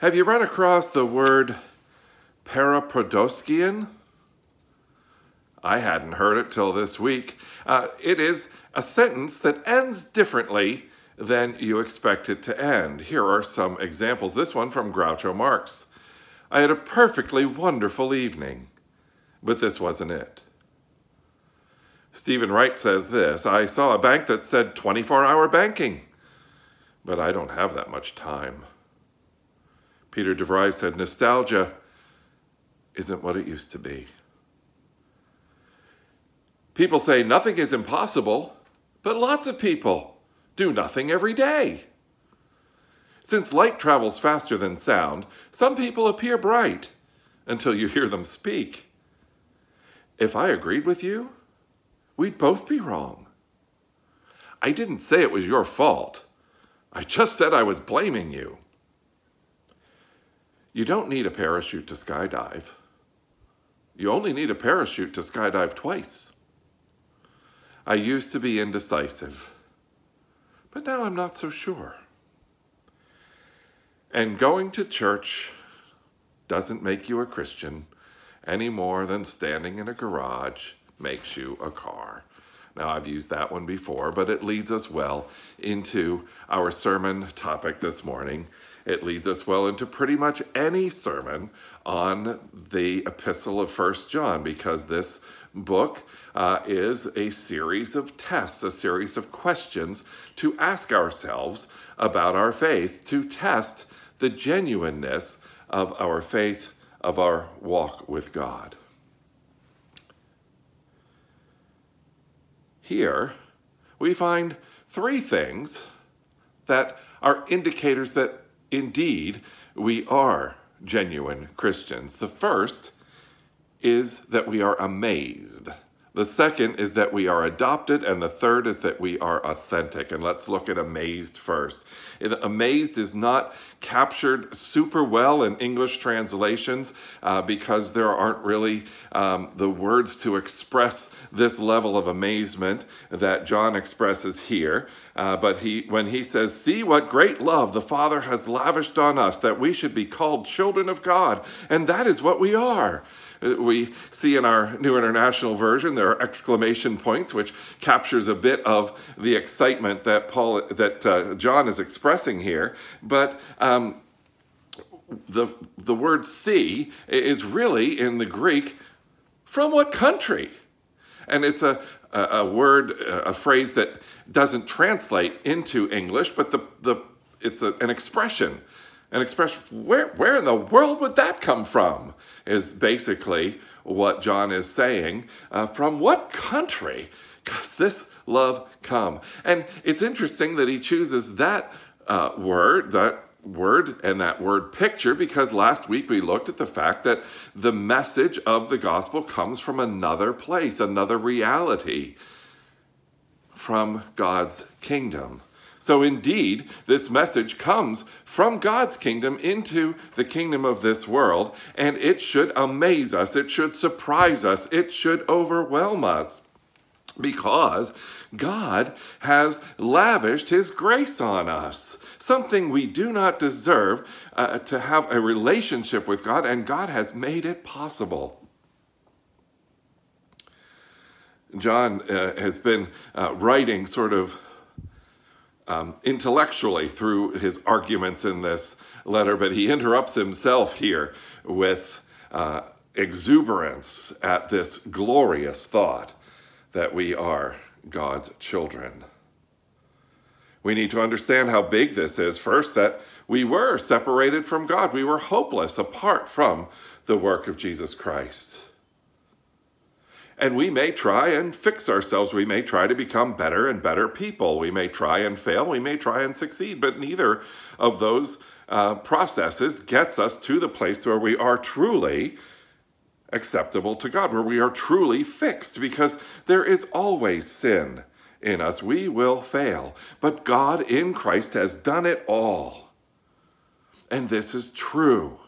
Have you run across the word paraprosdokian? I hadn't heard it till this week. Uh, it is a sentence that ends differently than you expect it to end. Here are some examples. This one from Groucho Marx. I had a perfectly wonderful evening, but this wasn't it. Steven Wright says this I saw a bank that said 24 hour banking, but I don't have that much time. Peter DeVries said, Nostalgia isn't what it used to be. People say nothing is impossible, but lots of people do nothing every day. Since light travels faster than sound, some people appear bright until you hear them speak. If I agreed with you, we'd both be wrong. I didn't say it was your fault. I just said I was blaming you. You don't need a parachute to skydive. You only need a parachute to skydive twice. I used to be indecisive, but now I'm not so sure. And going to church doesn't make you a Christian any more than standing in a garage makes you a car. Now, I've used that one before, but it leads us well into our sermon topic this morning. It leads us well into pretty much any sermon on the epistle of First John, because this book uh, is a series of tests, a series of questions to ask ourselves about our faith, to test the genuineness of our faith, of our walk with God. Here, we find three things that are indicators that indeed we are genuine Christians. The first is that we are amazed. The second is that we are adopted, and the third is that we are authentic. And let's look at amazed first. Amazed is not captured super well in English translations uh, because there aren't really um, the words to express this level of amazement that John expresses here. Uh, but he, when he says, See what great love the Father has lavished on us, that we should be called children of God, and that is what we are we see in our New International Version, there are exclamation points, which captures a bit of the excitement that Paul, that uh, John is expressing here. But um, the the word "see" is really in the Greek from what country, and it's a a, a word, a phrase that doesn't translate into English, but the the it's a, an expression an expression where where in the world would that come from? is basically what john is saying uh, from what country does this love come? And it's interesting that he chooses that uh, word that word and that word picture because last week we looked at the fact that the message of the gospel comes from another place another reality from god's kingdom so, indeed, this message comes from God's kingdom into the kingdom of this world, and it should amaze us, it should surprise us, it should overwhelm us because God has lavished His grace on us, something we do not deserve uh, to have a relationship with God, and God has made it possible. John uh, has been uh, writing sort of um, intellectually through his arguments in this letter, but he interrupts himself here with uh, exuberance at this glorious thought that we are God's children. We need to understand how big this is. First, that we were separated from God, we were hopeless apart from the work of Jesus Christ. And we may try and fix ourselves. We may try to become better and better people. We may try and fail. We may try and succeed. But neither of those uh, processes gets us to the place where we are truly acceptable to God, where we are truly fixed, because there is always sin in us. We will fail. But God in Christ has done it all. And this is true.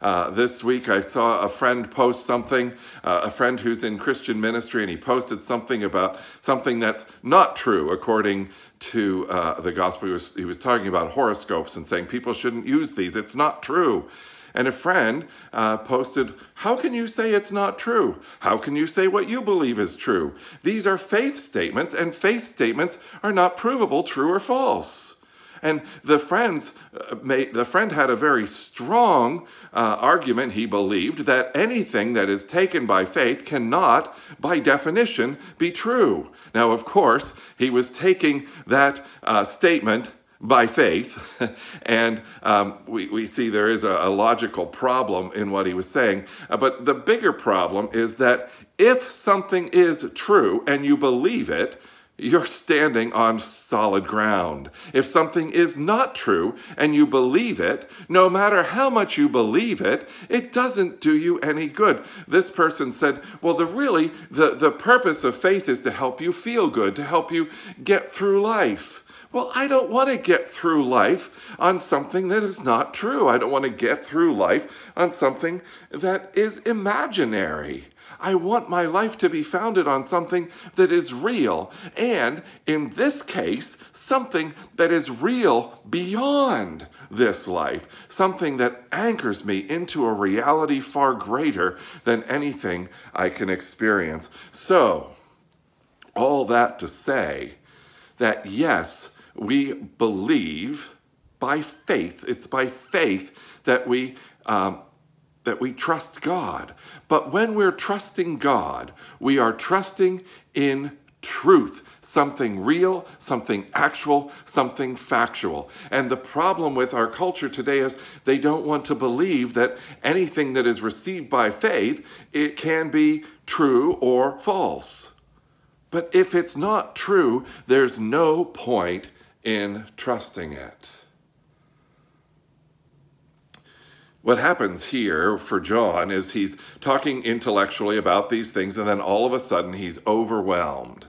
Uh, this week, I saw a friend post something, uh, a friend who's in Christian ministry, and he posted something about something that's not true according to uh, the gospel. He was, he was talking about horoscopes and saying people shouldn't use these. It's not true. And a friend uh, posted, How can you say it's not true? How can you say what you believe is true? These are faith statements, and faith statements are not provable true or false. And the friends uh, made, the friend had a very strong uh, argument. He believed that anything that is taken by faith cannot, by definition, be true. Now, of course, he was taking that uh, statement by faith. and um, we, we see there is a, a, logical problem in what he was saying. Uh, but the bigger problem is that if something is true and you believe it, you're standing on solid ground. If something is not true and you believe it, no matter how much you believe it, it doesn't do you any good. This person said, Well, the really, the, the purpose of faith is to help you feel good, to help you get through life. Well, I don't want to get through life on something that is not true. I don't want to get through life on something that is imaginary. I want my life to be founded on something that is real, and in this case, something that is real beyond this life, something that anchors me into a reality far greater than anything I can experience. So, all that to say that yes, we believe by faith. It's by faith that we um, that we trust God. But when we're trusting God, we are trusting in truth, something real, something actual, something factual. And the problem with our culture today is they don't want to believe that anything that is received by faith, it can be true or false. But if it's not true, there's no point in trusting it. What happens here for John is he's talking intellectually about these things, and then all of a sudden he's overwhelmed.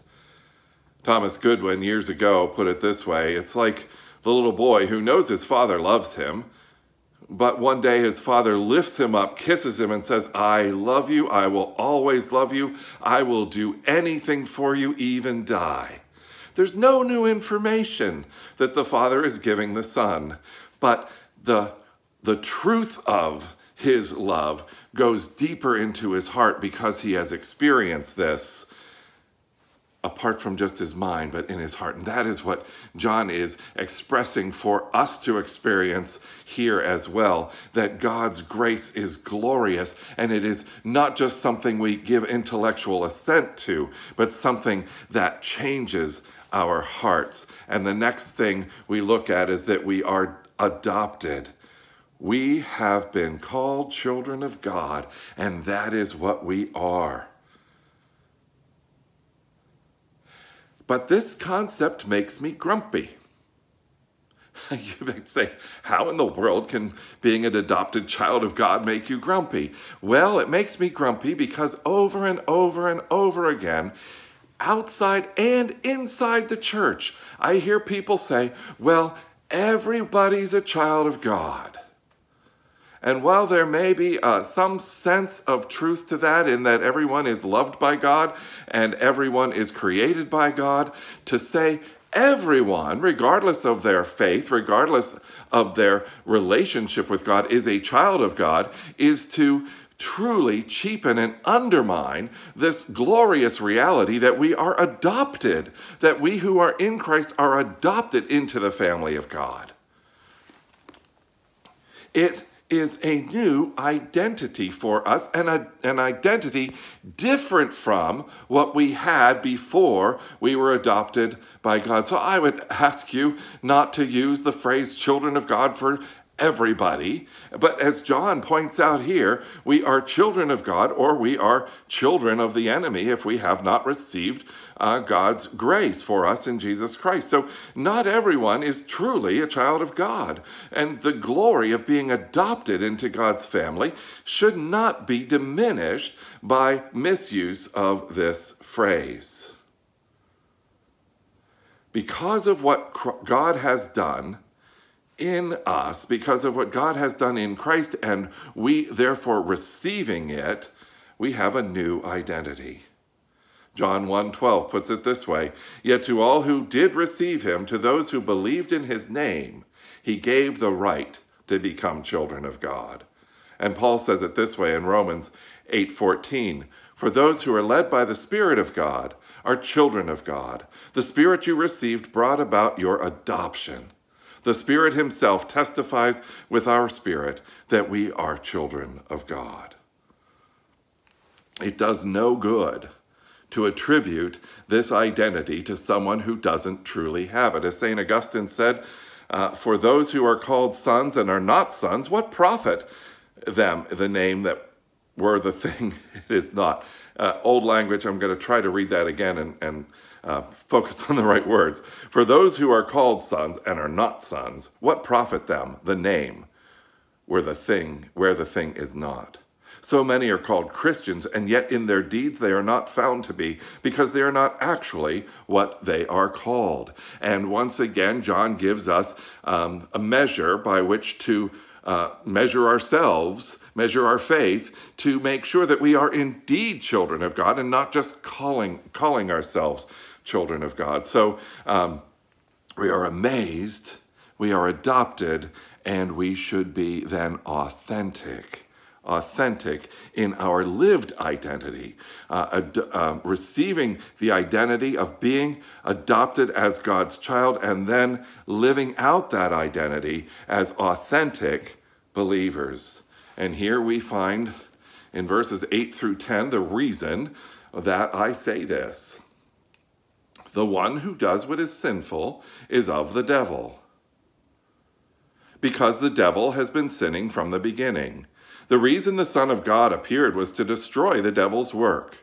Thomas Goodwin years ago put it this way it's like the little boy who knows his father loves him, but one day his father lifts him up, kisses him, and says, I love you. I will always love you. I will do anything for you, even die. There's no new information that the Father is giving the Son, but the, the truth of his love goes deeper into his heart because he has experienced this apart from just his mind, but in his heart. And that is what John is expressing for us to experience here as well that God's grace is glorious and it is not just something we give intellectual assent to, but something that changes our hearts. And the next thing we look at is that we are adopted. We have been called children of God, and that is what we are. But this concept makes me grumpy. you might say, How in the world can being an adopted child of God make you grumpy? Well, it makes me grumpy because over and over and over again, outside and inside the church. I hear people say, well, everybody's a child of God. And while there may be uh, some sense of truth to that, in that everyone is loved by God and everyone is created by God, to say everyone, regardless of their faith, regardless of their relationship with God, is a child of God, is to truly cheapen and undermine this glorious reality that we are adopted, that we who are in Christ are adopted into the family of God. It is a new identity for us and a, an identity different from what we had before we were adopted by God. So I would ask you not to use the phrase children of God for everybody. But as John points out here, we are children of God or we are children of the enemy if we have not received uh, God's grace for us in Jesus Christ. So not everyone is truly a child of God. And the glory of being adopted into God's family should not be diminished by misuse of this phrase. Because of what God has done, in us because of what God has done in Christ, and we therefore receiving it, we have a new identity. John 1:12 puts it this way, yet to all who did receive him, to those who believed in his name, he gave the right to become children of God. And Paul says it this way in Romans 8:14, for those who are led by the spirit of God are children of God. The spirit you received brought about your adoption. The Spirit Himself testifies with our spirit that we are children of God. It does no good to attribute this identity to someone who doesn't truly have it. As St. Augustine said, uh, for those who are called sons and are not sons, what profit them the name that were the thing it is not? Uh, old language, I'm going to try to read that again and, and uh, focus on the right words. For those who are called sons and are not sons, what profit them the name where the thing where the thing is not? So many are called Christians, and yet in their deeds they are not found to be, because they are not actually what they are called. And once again, John gives us um, a measure by which to uh, measure ourselves, measure our faith, to make sure that we are indeed children of God and not just calling calling ourselves children of God. So um, we are amazed, we are adopted, and we should be then authentic. Authentic in our lived identity, uh, ad- uh, receiving the identity of being adopted as God's child, and then living out that identity as authentic believers. And here we find in verses 8 through 10 the reason that I say this. The one who does what is sinful is of the devil, because the devil has been sinning from the beginning. The reason the Son of God appeared was to destroy the devil's work.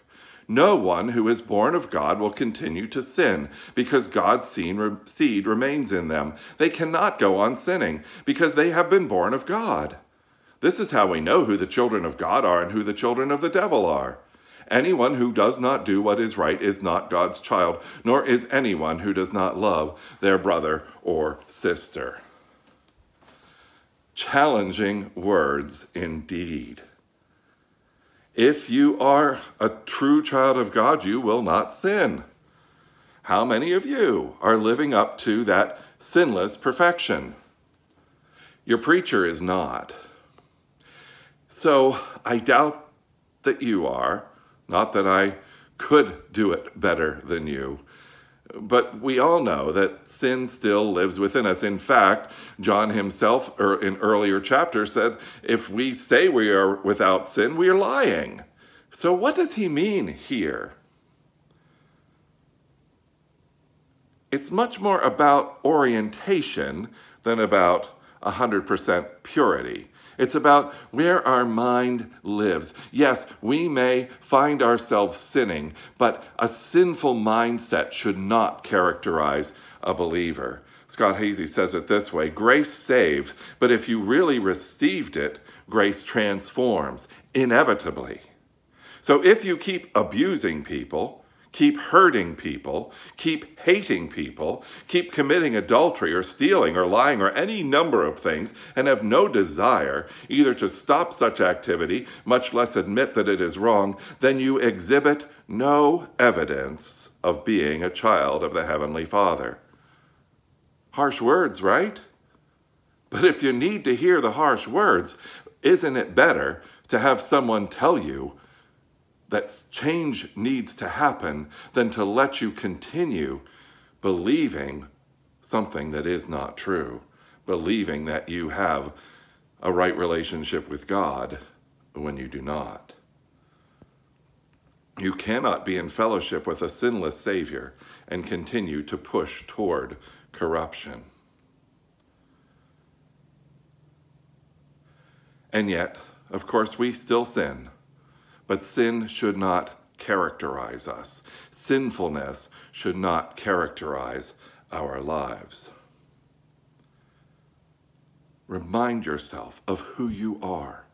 No one who is born of God will continue to sin, because God's seed remains in them. They cannot go on sinning, because they have been born of God. This is how we know who the children of God are and who the children of the devil are. Anyone who does not do what is right is not God's child, nor is anyone who does not love their brother or sister. Challenging words indeed. If you are a true child of God, you will not sin. How many of you are living up to that sinless perfection? Your preacher is not. So I doubt that you are. Not that I could do it better than you. But we all know that sin still lives within us. In fact, John himself, er, in earlier chapters, said, if we say we are without sin, we are lying. So, what does he mean here? It's much more about orientation than about 100% purity. It's about where our mind lives. Yes, we may find ourselves sinning, but a sinful mindset should not characterize a believer. Scott Hazy says it this way Grace saves, but if you really received it, grace transforms, inevitably. So if you keep abusing people, keep hurting people, keep hating people, keep committing adultery or stealing or lying or any number of things, and have no desire either to stop such activity, much less admit that it is wrong, then you exhibit no evidence of being a child of the Heavenly Father. Harsh words, right? But if you need to hear the harsh words, isn't it better to have someone tell you that change needs to happen than to let you continue believing something that is not true, believing that you have a right relationship with God when you do not. You cannot be in fellowship with a sinless Savior and continue to push toward corruption. And yet, of course, we still sin. But sin should not characterize us. Sinfulness should not characterize our lives. Remind yourself of who you are.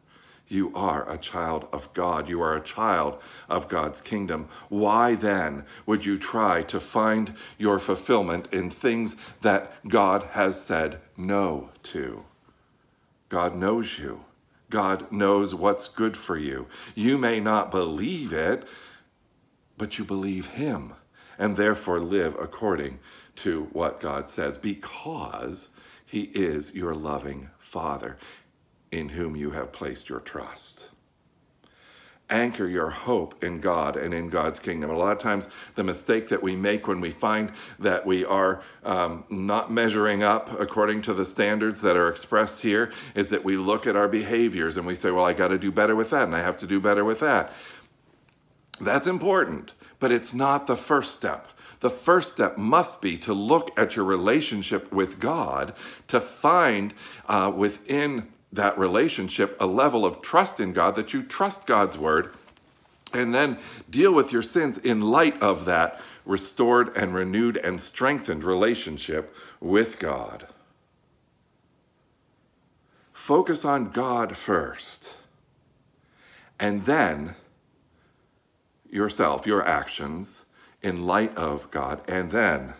You are a child of God. You are a child of God's kingdom. Why then would you try to find your fulfillment in things that God has said no to? God knows you. God knows what's good for you. You may not believe it, but you believe Him and therefore live according to what God says because He is your loving Father in whom you have placed your trust. Anchor your hope in God and in God's kingdom. A lot of times, the mistake that we make when we find that we are um, not measuring up according to the standards that are expressed here is that we look at our behaviors and we say, Well, I got to do better with that, and I have to do better with that. That's important, but it's not the first step. The first step must be to look at your relationship with God, to find uh, within that relationship a level of trust in God that you trust God's word and then deal with your sins in light of that restored and renewed and strengthened relationship with God. Focus on God first, and then yourself, your actions in light of God, and then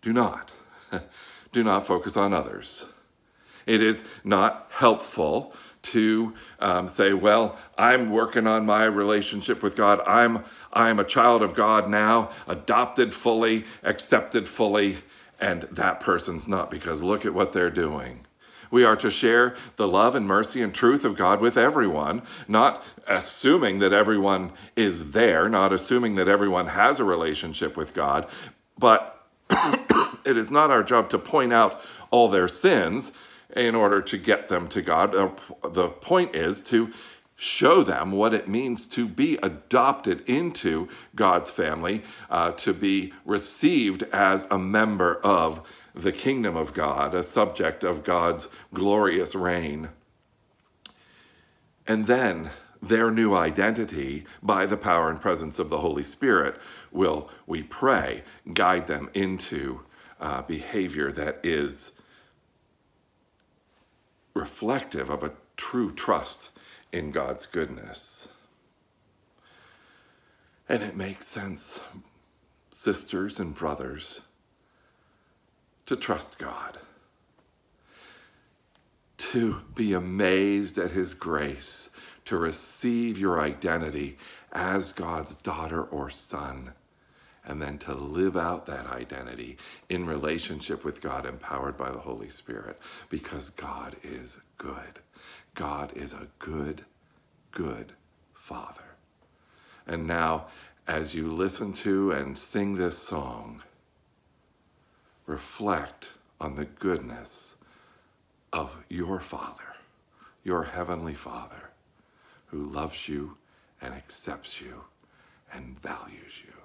do not, do not focus on others. It is not helpful to um, say, well, I'm working on my relationship with God. I'm, I'm a child of God now, adopted fully, accepted fully, and that person's not because look at what they're doing. We are to share the love and mercy and truth of God with everyone, not assuming that everyone is there, not assuming that everyone has a relationship with God, but it is not our job to point out all their sins in order to get them to God. The point is to show them what it means to be adopted into God's family, uh, to be received as a member of the kingdom of God, a subject of God's glorious reign. And then their new identity by the power and presence of the Holy Spirit will, we pray, guide them into uh, behavior that is reflective of a true trust in God's goodness. And it makes sense, sisters and brothers, to trust God, to be amazed at His grace, to receive your identity as God's daughter or son and then to live out that identity in relationship with God, empowered by the Holy Spirit, because God is good. God is a good, good Father. And now, as you listen to and sing this song, reflect on the goodness of your Father, your Heavenly Father, who loves you and accepts you and values you.